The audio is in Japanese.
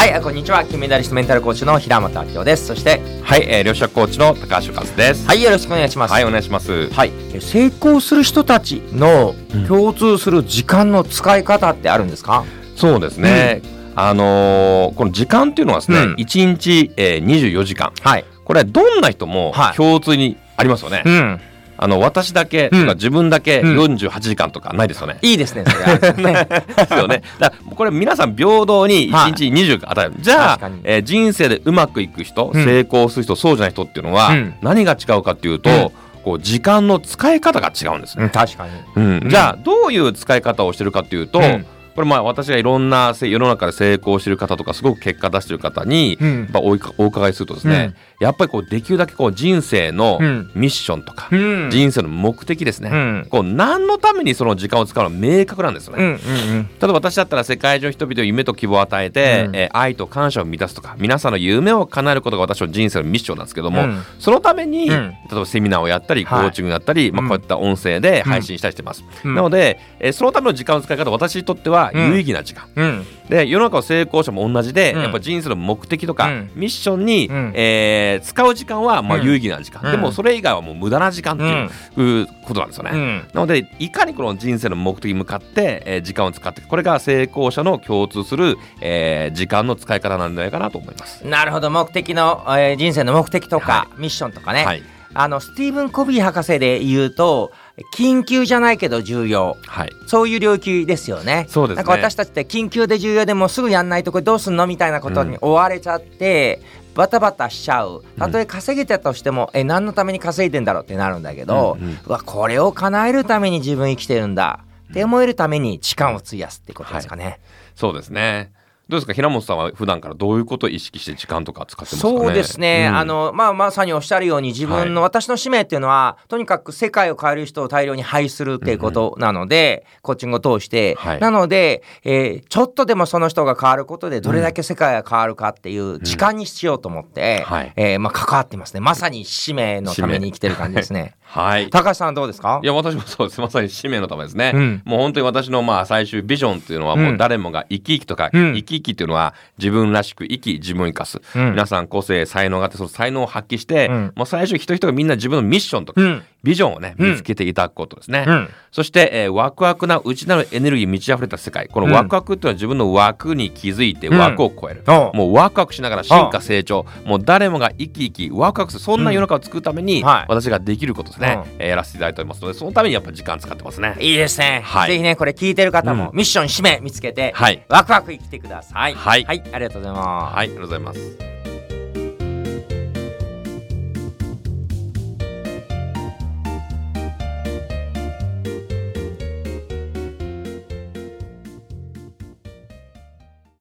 はいこんにちは。金メダリストメンタルコーチの平本明夫です。そしてはい、えー、両者コーチの高橋和です。はいよろしくお願いします。はい、お願いします。はい、え成功する人たちの共通する時間の使い方ってあるんですか、そうですね。あのーこの時間っていうのはですね、うん。一日、えー、24時間。はい。これどんな人もはい。共通にありますよね。うんあの私だけとうん。か自分だけうん。48時間とかないですよね。いいですねそれある ね。ですよね。これ皆さん平等に一日20与える。じゃあえー人生でうまくいく人、うん。成功する人、そうじゃない人っていうのは、うん。何が違うかっていうと、うん。こう時間の使い方が違うんですね。うん確かに。うん。じゃあどういう使い方をしてるかっていうと、うんこれまあ私がいろんなせ世の中で成功してる方とかすごく結果出してる方に、うん。おお伺いするとですね、やっぱりこうできるだけこう人生のうん。ミッションとか、うん。人生の目的ですね、うん。こう何のためにその時間を使うのは明確なんですよね。うんうん例えば私だったら世界中の人々に夢と希望を与えて、うん。えー愛と感謝を満たすとか皆さんの夢を叶えることが私の人生のミッションなんですけども、うん。そのために、うん。例えばセミナーをやったりコはい。ーチングやったり、まあ、うん。こういった音声で配信したりしてます、うん。なので、えーそのための時間の使い方私にとってはうん。有意義な時間、うん。で世の中の成功者も同じで、うん。やっぱ人生の目的とか、うん。ミッションに、うん。えー使う時間はまあうん。有意義な時間、うん。でもそれ以外はもう無駄な時間っていう,、ことなんですよね。うん。なのでいかにこの人生の目的に向かって、えー時間を使ってこれが成功者の共通する、えー時間の使い方なんじゃないかなと思います。なるほど。目的の、えー人生の目的とか、はミッションとかね、はい、あのスティーブン・コビー博士で言うと緊急じゃないけど重要。はい、そういう領域ですよね。そうですね。なんか私たちって緊急で重要でもうすぐやんないとこれどうすんのみたいなことに追われちゃって、バタバタしちゃう。たとえ稼げてたとしても、え何のために稼いでんだろうってなるんだけど、うんうん。うわこれを叶えるために自分生きてるんだって思えるために時間を費やすってことですかね。そうですね。どうですか？平本さんは普段からどういうことを意識して時間とか使ってますかね？そうですね、うん。あのまあ、まさにおっしゃるように自分の、は私の使命っていうのはとにかく世界を変える人を大量に配するっていうことなので、コーチングを通して、はい。なので、えーちょっとでもその人が変わることでどれだけ世界が変わるかっていう時間にしようと思って、はい。えーまあ、関わってますね。まさに使命のために生きてる感じですね。はい。高橋さんどうですか？いや私もそうです。まさに使命のためですね、うん。もう本当に私のまあ最終ビジョンっていうのはもう誰もが生き生きとか、うん。生き生きっていうのは自分らしく生き自分を生かす、うん。皆さん個性才能があってその才能を発揮して、うん。もう最終人々がみんな自分のミッションとか、うんビジョンをねうん。見つけていただくことですね、うん。そして、えーワクワクな内なるエネルギー満ち溢れた世界。このワクワクっていうのは自分の枠に気づいてうん。枠を超える、おうもうワクワクしながら進化成長。もう誰もが生き生きワクワクするそんな世の中を作るために、私ができることですね、うえーやらせていただいておりますのでそのためにやっぱ時間使ってますね。いいですね、はい。ぜひねこれ聞いてる方も、うん。ミッション使命見つけて、はい。ワクワク生きてください。はい。はい、ありがとうございます。はいありがとうございます